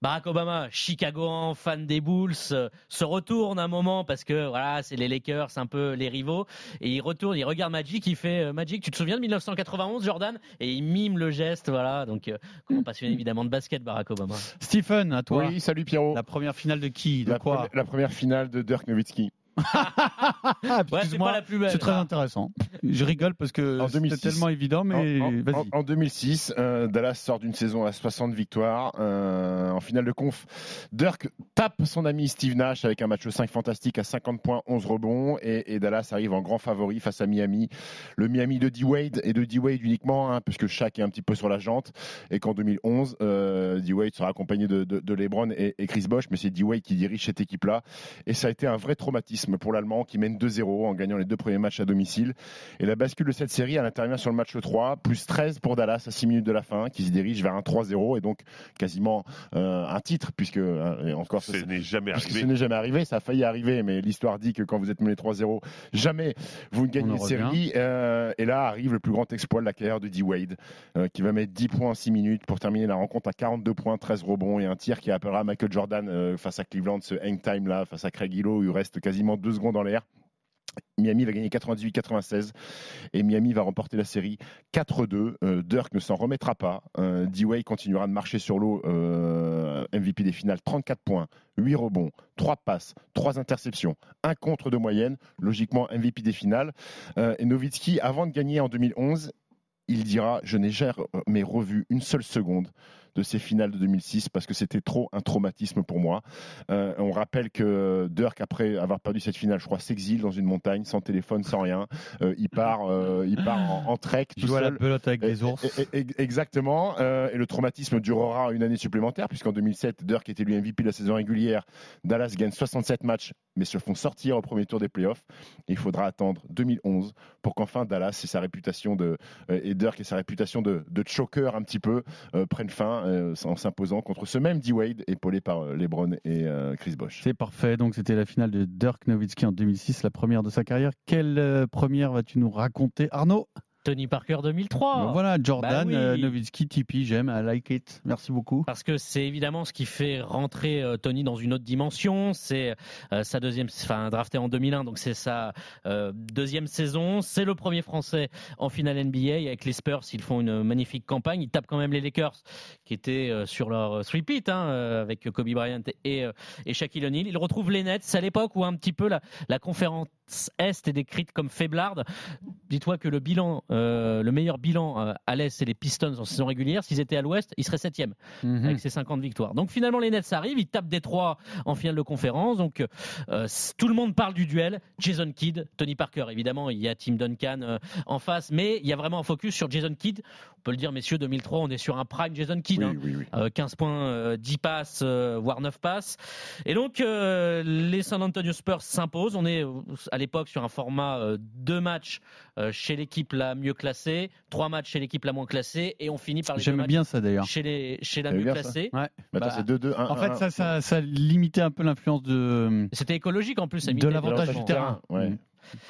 Barack Obama, Chicagoan, fan des Bulls, euh, se retourne un moment parce que voilà, c'est les Lakers, un peu les rivaux, et il retourne, il regarde Magic, il fait euh, Magic, tu te souviens de 1991, Jordan? Et il mime le geste, voilà. Donc, euh, grand passionné évidemment de basket, Barack Obama. Stephen, à toi. Oui, salut Pierrot. La première finale de qui? De La, quoi? première- la première finale de Dirk Nowitzki. Ah, Ouais, c'est excuse-moi, pas la plus belle. c'est très intéressant. Je rigole parce que 2006. tellement évident, mais En, en- vas-y. en- en 2006, euh, Dallas sort d'une saison à 60 victoires. euh, en finale de conf, Dirk tape son ami Steve Nash avec un match 5 fantastique à 50 points, 11 rebonds. Et, et Dallas arrive en grand favori face à Miami. Le Miami de D-Wade et de D-Wade uniquement, hein, puisque Shaq est un petit peu sur la jante. Et qu'en 2011, euh, D-Wade sera accompagné de, de- de LeBron et, et Chris Bosh. Mais c'est D-Wade qui dirige cette équipe-là. Et ça a été un vrai traumatisme pour l'Allemand qui mène 2-0 en gagnant les deux premiers matchs à domicile. Et la bascule de cette série, elle intervient sur le match 3, plus 13 pour Dallas à 6 minutes de la fin, qui se dirige vers un 3-0 et donc quasiment euh, un titre, puisque euh, encore Ce n'est jamais ce arrivé. n'est jamais arrivé, ça a failli arriver, mais l'histoire dit que quand vous êtes mené 3-0, jamais vous ne gagnez une série. Euh, et là arrive le plus grand exploit de la carrière de D-Wade, euh, qui va mettre 10 points en 6 minutes pour terminer la rencontre à 42 points, 13 rebonds et un tir qui appellera Michael Jordan euh, face à Cleveland, ce hang time là, face à Craig Hillo, où il reste quasiment 2 secondes dans l'air. Miami va gagner 98-96 et Miami va remporter la série 4-2. Euh, Dirk ne s'en remettra pas. Euh, D-Wade continuera de marcher sur l'eau. euh, MVP des finales, 34 points, 8 rebonds, 3 passes, 3 interceptions, 1 contre de moyenne. Logiquement MVP des finales. Euh, et Nowitzki, avant de gagner en 2011, il dira Je n'ai jamais revu une seule seconde de ces finales de 2006 parce que c'était trop un traumatisme pour moi. Euh, on rappelle que Dirk, après avoir perdu cette finale, je crois, s'exile dans une montagne, sans téléphone, sans rien. Euh, il part, euh, il part en, en trek Il tout joue à la seul. pelote avec des ours. et- et- et- exactement. et le traumatisme durera une année supplémentaire, puisqu'en 2007, Dirk était lui MVP de la saison régulière. Dallas gagne 67 matchs, mais se font sortir au premier tour des playoffs. Et il faudra attendre 2011 pour qu'enfin Dallas et sa réputation de et Dirk et sa réputation de, de choker un petit peu prennent fin euh, en s'imposant contre ce même D-Wade, épaulé par euh, LeBron et euh, Chris Bosh. C'est parfait. Donc, c'était la finale de Dirk Nowitzki en 2006, la première de sa carrière. Quelle première vas-tu nous raconter, Arnaud? Tony Parker 2003. Bon, voilà, Jordan, Bah oui. euh, Nowitzki, Tipeee, j'aime, I like it. Merci beaucoup. Parce que c'est évidemment ce qui fait rentrer euh, Tony dans une autre dimension. C'est euh, sa deuxième, enfin drafté en 2001, donc c'est sa deuxième saison. C'est le premier Français en finale NBA avec les Spurs. Ils font une magnifique campagne. Ils tapent quand même les Lakers, qui étaient sur leur three-peat hein, euh, avec Kobe Bryant et, et Shaquille O'Neal. Ils retrouvent les Nets. C'est à l'époque où un petit peu la, la conférence Est est décrite comme faiblarde. Dis-toi que le bilan, euh, le meilleur bilan euh, à l'Est, c'est les Pistons en saison régulière. S'ils étaient à l'Ouest, ils seraient septième Mhm. avec ses 50 victoires. Donc finalement, les Nets arrivent, ils tapent Détroit en finale de conférence. Donc euh, tout le monde parle du duel. Jason Kidd, Tony Parker, évidemment, il y a Tim Duncan en face, mais il y a vraiment un focus sur Jason Kidd. On peut le dire, messieurs, 2003, on est sur un prime Jason Kidd. Oui, hein. oui, oui. 15 points, euh, 10 passes, voire 9 passes. Et donc, euh, les San Antonio Spurs s'imposent. On est à l'époque sur un format deux matchs euh, chez l'équipe la mieux classée, trois matchs chez l'équipe la moins classée, et on finit par les deux J'aime matchs bien ça d'ailleurs. chez, les, chez la mieux bien ça classée. Ouais. Attends, Bah, c'est 2-2, 1 En fait, ça, ça, ça limitait un peu l'influence de, C'était écologique en plus. ça de l'avantage du terrain. Ouais.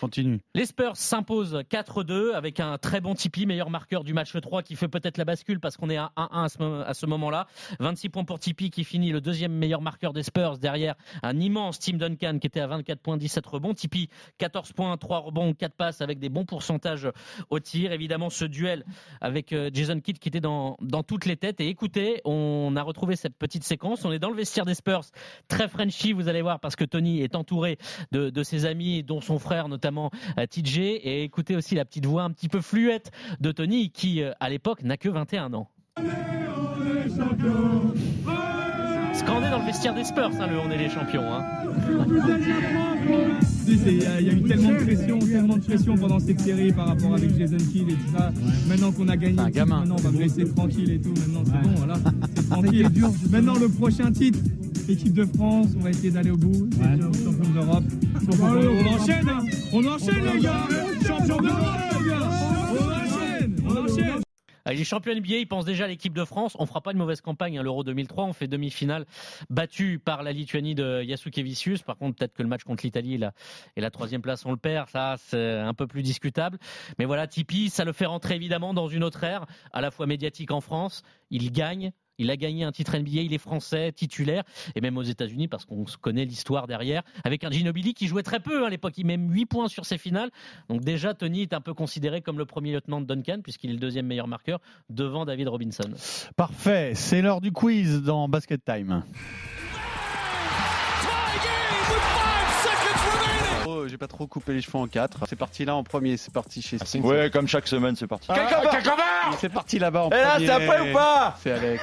Continue. Les Spurs s'imposent 4-2 avec un très bon Tipeee, meilleur marqueur du match 3 qui fait peut-être la bascule parce qu'on est à 1-1 à ce, moment-là. 26 points pour Tipeee qui finit le deuxième meilleur marqueur des Spurs derrière un immense Tim Duncan qui était à 24 points, 17 rebonds. Tipeee 14 points, 3 rebonds, 4 passes avec des bons pourcentages au tir. Évidemment, ce duel avec euh, Jason Kidd qui était dans, dans toutes les têtes. Et écoutez, on a retrouvé cette petite séquence. On est dans le vestiaire des Spurs, très Frenchy, vous allez voir, parce que Tony est entouré de ses amis, dont son frère notamment TJ. Et écoutez aussi la petite voix un petit peu fluette de Tony, qui euh, à l'époque n'a que 21 ans. Scandé dans le vestiaire des Spurs, hein, le On est les champions. Hein. (laughs) Il y, a il y a eu tellement de pression, tellement de pression pendant cette série par rapport avec Jason Kidd et tout ça. Maintenant qu'on a gagné, le titre, maintenant on va me laisser tranquille et tout. Maintenant c'est bon, voilà. (laughs) C'est tranquille. Maintenant le prochain titre, équipe de France, on va essayer d'aller au bout. Champion d'Europe. On enchaîne, hein. on enchaîne les gars. Champion d'Europe les gars. On enchaîne, on enchaîne. Les champions NBA, ils pensent déjà à l'équipe de France. On fera pas une mauvaise campagne, hein, l'Euro 2003. On fait demi-finale battu par la Lituanie de Jasukevicius. Par contre, peut-être que le match contre l'Italie et la troisième place, on le perd. Ça, c'est un peu plus discutable. Mais voilà, Tipeee, ça le fait rentrer évidemment dans une autre ère, à la fois médiatique en France. Il gagne. Il a gagné un titre NBA, il est français, titulaire, et même aux États-Unis, parce qu'on se connaît l'histoire derrière, avec un Ginobili qui jouait très peu à l'époque. Il met 8 points sur ses finales. Donc déjà, Tony est un peu considéré comme le premier lieutenant de Duncan, puisqu'il est le deuxième meilleur marqueur devant David Robinson. Parfait, c'est l'heure du quiz dans Basket Time. Oh, J'ai pas trop coupé les cheveux en quatre. C'est parti là en premier, c'est parti chez Steve. Ouais, comme chaque semaine, c'est parti. C'est parti là-bas en Et là, premier. c'est après ou pas C'est Alex.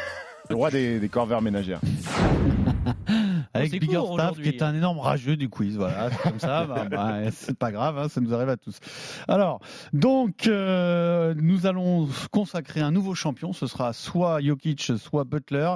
Le roi des, des corvères ménagères. (laughs) Avec c'est Bigger court Staff, aujourd'hui. qui est un énorme rageux du quiz. Voilà, (laughs) c'est comme ça. bah, bah, c'est pas grave, hein, ça nous arrive à tous. Alors, donc, euh, nous allons consacrer un nouveau champion. Ce sera soit Jokic, soit Butler.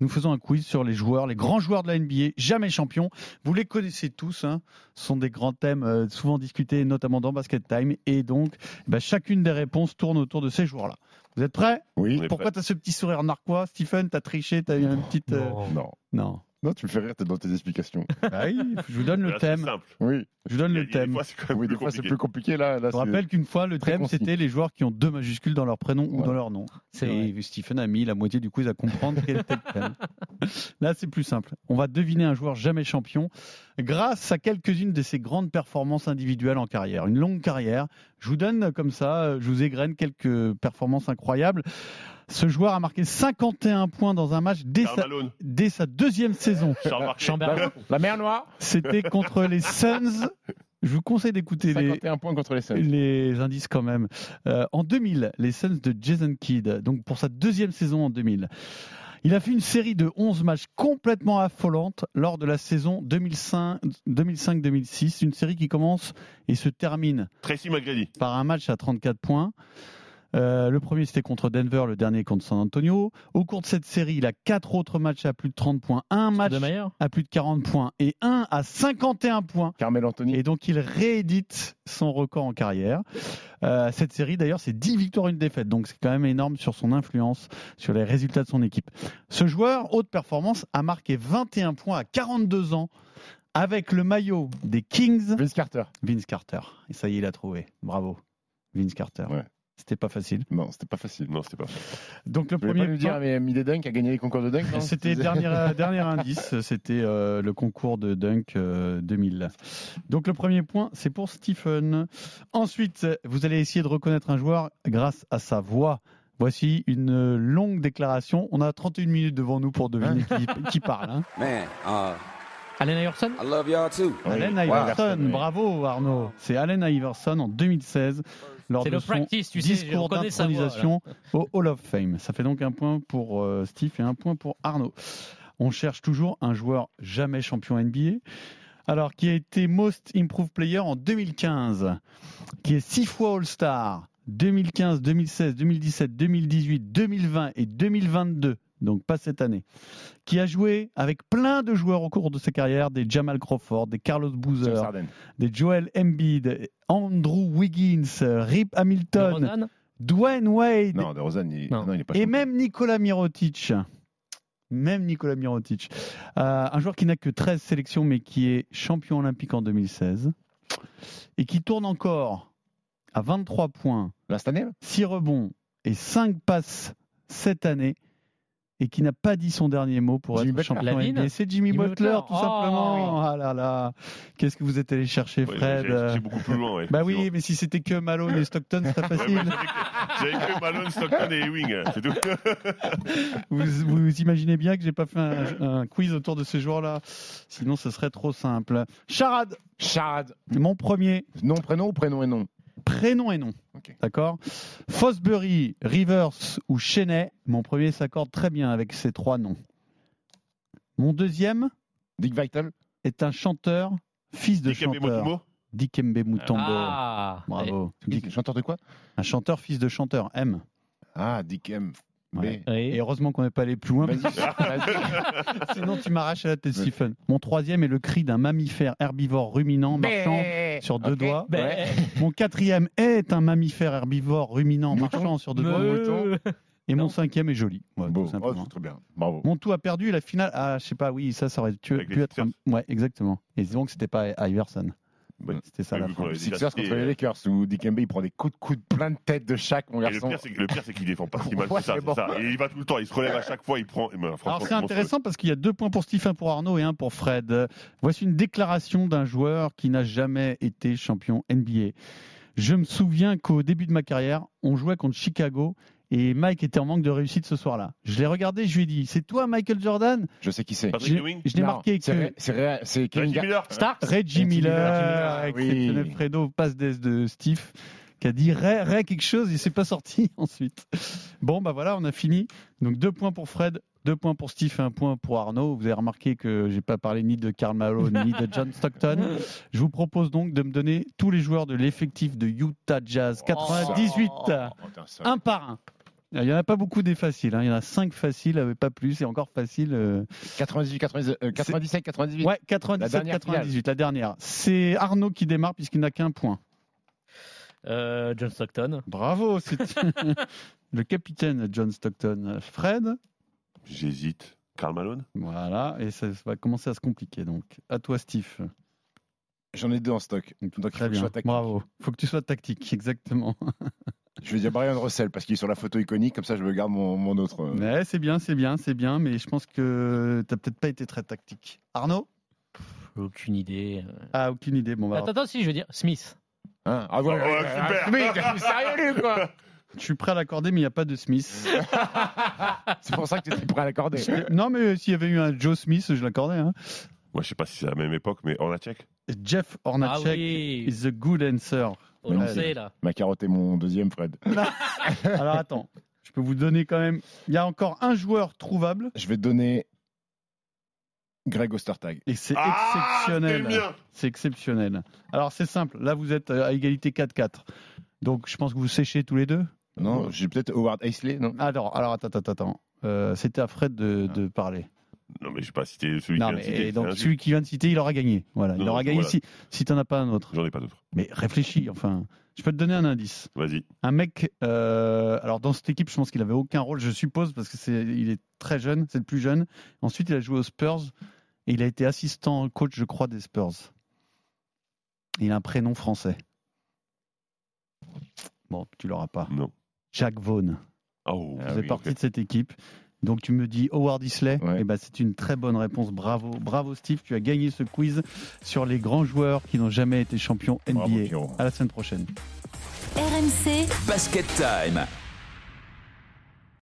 Nous faisons un quiz sur les joueurs, les grands joueurs de la NBA, jamais champions. Vous les connaissez tous. Hein. Ce sont des grands thèmes euh, souvent discutés, notamment dans Basket Time. Et donc, bah, chacune des réponses tourne autour de ces joueurs-là. Vous êtes prêts? Oui. Pourquoi tu as ce petit sourire narquois, Stephen T'as triché T'as eu une petite. euh, Non. Non. Non, tu me fais rire t'es dans tes explications. (laughs) Bah oui, je vous donne le Là, c'est thème. simple. Oui. Je vous donne le il y a des thème. fois, c'est quand même Oui, des plus fois c'est compliqué. plus compliqué là. là Je rappelle qu'une fois, le thème, c'était les joueurs qui ont deux majuscules dans leur prénom ou dans leur nom. C'est Et Stephen a mis la moitié du quiz à comprendre quel était le thème. (laughs) Là, c'est plus simple. On va deviner un joueur jamais champion grâce à quelques-unes de ses grandes performances individuelles en carrière. Une longue carrière. Je vous donne comme ça, je vous égrène quelques performances incroyables. Ce joueur a marqué 51 points dans un match dès sa, Malone, dès sa deuxième saison. (laughs) Chamberlain. La mer noire. C'était contre les Suns. Je vous conseille d'écouter les, 51 points contre les Suns. les indices quand même. Euh, en 2000, les Suns de Jason Kidd, donc pour sa deuxième saison en 2000. Il a fait une série de 11 matchs complètement affolante lors de la saison 2005 2005-2006, une série qui commence et se termine Tracy McGrady. par un match à 34 points. Euh, le premier c'était contre Denver, le dernier contre San Antonio. Au cours de cette série, il a quatre autres matchs à plus de 30 points, un match à plus de 40 points et un à 51 points. Carmel Anthony. Et donc il réédite son record en carrière. Euh, cette série d'ailleurs c'est 10 victoires, une défaite. Donc c'est quand même énorme sur son influence sur les résultats de son équipe. Ce joueur, haute performance, a marqué 21 points à 42 ans avec le maillot des Kings. Vince Carter. Vince Carter. Et ça y est, il a trouvé. Bravo. Vince Carter. Ouais. C'était pas facile. Non, c'était pas facile. Non, c'était pas. Donc le voulais premier pas nous dire, point- mais mis des dunks a gagné les concours de dunk (laughs) C'était dernier, dernier indice, c'était euh, le concours de Dunk euh, 2000. Donc le premier point, c'est pour Stephen. Ensuite, vous allez essayer de reconnaître un joueur grâce à sa voix. Voici une longue déclaration. On a 31 minutes devant nous pour deviner (laughs) qui, qui parle. hein. Man, uh, Allen Iverson I love y'all too. Allen Iverson, bravo Arnaud. C'est Allen Iverson en 2016 lors C'est de le son practice, tu discours d'intronisation au Hall of Fame. Ça fait donc un point pour euh, Steve et un point pour Arnaud. On cherche toujours un joueur jamais champion NBA. Alors, qui a été Most Improved Player en 2015, qui est six fois All-Star, 2015, 2016, 2017, 2018, 2020 et 2022, donc pas cette année, qui a joué avec plein de joueurs au cours de sa carrière, des Jamal Crawford, des Carlos Boozer, des Joel Embiid, Andrew Wiggins, Rip Hamilton, Dwayne Wade Non, de Rosanne, il, Non. non, il est pas et même Nikola Mirotic. Même Nikola Mirotic. Euh, un joueur qui n'a que 13 sélections mais qui est champion olympique en 2016 et qui tourne encore à 23 points, Là, cette année là? 6 rebonds et 5 passes cette année et qui n'a pas dit son dernier mot pour Jimmy être Butler. champion Lavine NBA. C'est Jimmy, Jimmy Butler, Butler. tout Oh, simplement. Ah là là. Qu'est-ce que vous êtes allé chercher, Ouais, Fred j'ai- J'ai beaucoup plus loin, ouais. Bah oui, mais si c'était que Malone et Stockton, ce serait Ouais, facile. moi, J'avais que- j'avais que Malone, Stockton et Ewing, c'est tout. (laughs) Vous, vous imaginez bien que j'ai pas fait un, un quiz autour de ces joueurs-là. Sinon, ce serait trop simple. Charade, Charade. mon premier, Nom, prénom ou prénom et nom prénom et nom. D'accord Fosbury, Rivers ou Cheney, mon premier s'accorde très bien avec ces trois noms. Mon deuxième Dick Vital est un chanteur, fils de Dikembe chanteur. Mutombo Dikembe Mutombo. Ah Bravo. Dick, chanteur de quoi? Un chanteur, fils de chanteur, M. Ah, Dick M. Ouais. Et heureusement qu'on n'est pas allé plus loin. (laughs) (laughs) Sinon, tu m'arraches à la tête, Stephen. Mon troisième est le cri d'un mammifère herbivore ruminant marchant sur deux doigts. (laughs) Mon quatrième est un mammifère herbivore ruminant marchant sur deux doigts. Et mon cinquième est joli. Ouais, tout. Oh, c'est très bien. Bravo. Mon tout a perdu la finale. Ah, je sais pas, oui, ça, ça aurait pu, être. un- Ouais, exactement. Et disons que c'était pas Iverson. Ouais. C'était ça la fin. Sixers contre les euh, Lakers où Dick M. il prend des coups de coude plein de têtes de chaque, mon garçon. pire, c'est que- le pire, c'est qu'il défend pas si (laughs) mal Ouais, que ça, c'est c'est bon. ça. Et il va tout le temps, il se relève à chaque fois, il prend. ben, Alors c'est intéressant parce qu'il y a deux points pour Stephen, pour Arnaud et un pour Fred. Voici une déclaration d'un joueur qui n'a jamais été champion NBA. Je me souviens qu'au début de ma carrière, on jouait contre Chicago et Mike était en manque de réussite ce soir-là. Je l'ai regardé, je lui ai dit C'est toi Michael Jordan? Je sais qui c'est. Patrick Je Ewing? je l'ai marqué c'est que Reggie Miller Starks? Reggie Miller, exceptionnel. Fredo, passe de Steve, qui a dit Ray, Ray quelque chose, il s'est pas sorti (laughs) ensuite. Bon, bah voilà, on a fini. Donc deux points pour Fred, deux points pour Steve et un point pour Arnaud. Vous avez remarqué que j'ai pas parlé ni de Karl Malone (laughs) ni de John Stockton. Je vous propose donc de me donner tous les joueurs de l'effectif de Utah Jazz 98, Oh, putain, ça- un par un. Il n'y en a pas beaucoup des faciles, hein. il y en a cinq faciles, euh, pas plus, et encore facile. euh, 98, 90, euh, 97, 98. Ouais, 97, La dernière 98, la dernière. C'est Arnaud qui démarre puisqu'il n'a qu'un point. Euh, John Stockton. Bravo, c'est (laughs) le capitaine John Stockton. Fred J'hésite. Karl Malone? Voilà, et ça va commencer à se compliquer. Donc, à toi, Steve. J'en ai deux en stock. Donc, il faut Très que je bien, sois tactique. bravo. faut que tu sois tactique, exactement. Je vais dire Brian Russell parce qu'il est sur la photo iconique, comme ça je me garde mon, mon autre. euh. Ouais, c'est bien, c'est bien, c'est bien, mais je pense que t'as peut-être pas été très tactique. Arnaud? Aucune idée. Ah, aucune idée. Bon, bah, Attends, attends, si je veux dire Smith. Hein? Ah ouais, ouais, ouais, ouais, super. Smith, il (laughs) est sérieux lui quoi je suis prêt à l'accorder, mais il n'y a pas de Smith. (laughs) C'est pour ça que tu étais prêt à l'accorder. non, mais s'il y avait eu un Joe Smith, je l'accordais. Hein. Moi, je sais pas si c'est à la même époque, mais on a check. Jeff Hornacek Ah oui. is a good answer. On le sait, là. Ma carotte est mon deuxième Fred. (laughs) Alors attends, je peux vous donner quand même. Il y a encore un joueur trouvable Je vais te donner Greg Ostertag. et c'est Ah, exceptionnel. C'est exceptionnel. Alors c'est simple. Là vous êtes à égalité 4-4. Donc je pense que vous séchez tous les deux. Non, j'ai peut-être Howard Aisley, non? Alors, alors attends, attends, attends. Euh, C'était à Fred de, de parler. Non, mais je sais pas citer celui Non, qui vient de mais citer. donc c'est celui qui vient de citer, il aura gagné. Voilà, il Non, aura gagné voilà. si, si tu n'en as pas un autre. J'en ai pas d'autres. Mais réfléchis, enfin. Je peux te donner un indice. Vas-y. Un mec, euh, alors dans cette équipe, je pense qu'il avait aucun rôle, je suppose, parce que c'est, il est très jeune, c'est le plus jeune. Ensuite, il a joué aux Spurs et il a été assistant coach, je crois, des Spurs. Il a un prénom français. Bon, tu l'auras pas. Non. Jack Vaughn. Oh, faisait partie de cette équipe. Donc tu me dis Howard Isley, Eh ben, c'est une très bonne réponse. Bravo, bravo Steve, tu as gagné ce quiz sur les grands joueurs qui n'ont jamais été champions NBA. à la semaine prochaine. RMC Basket Time.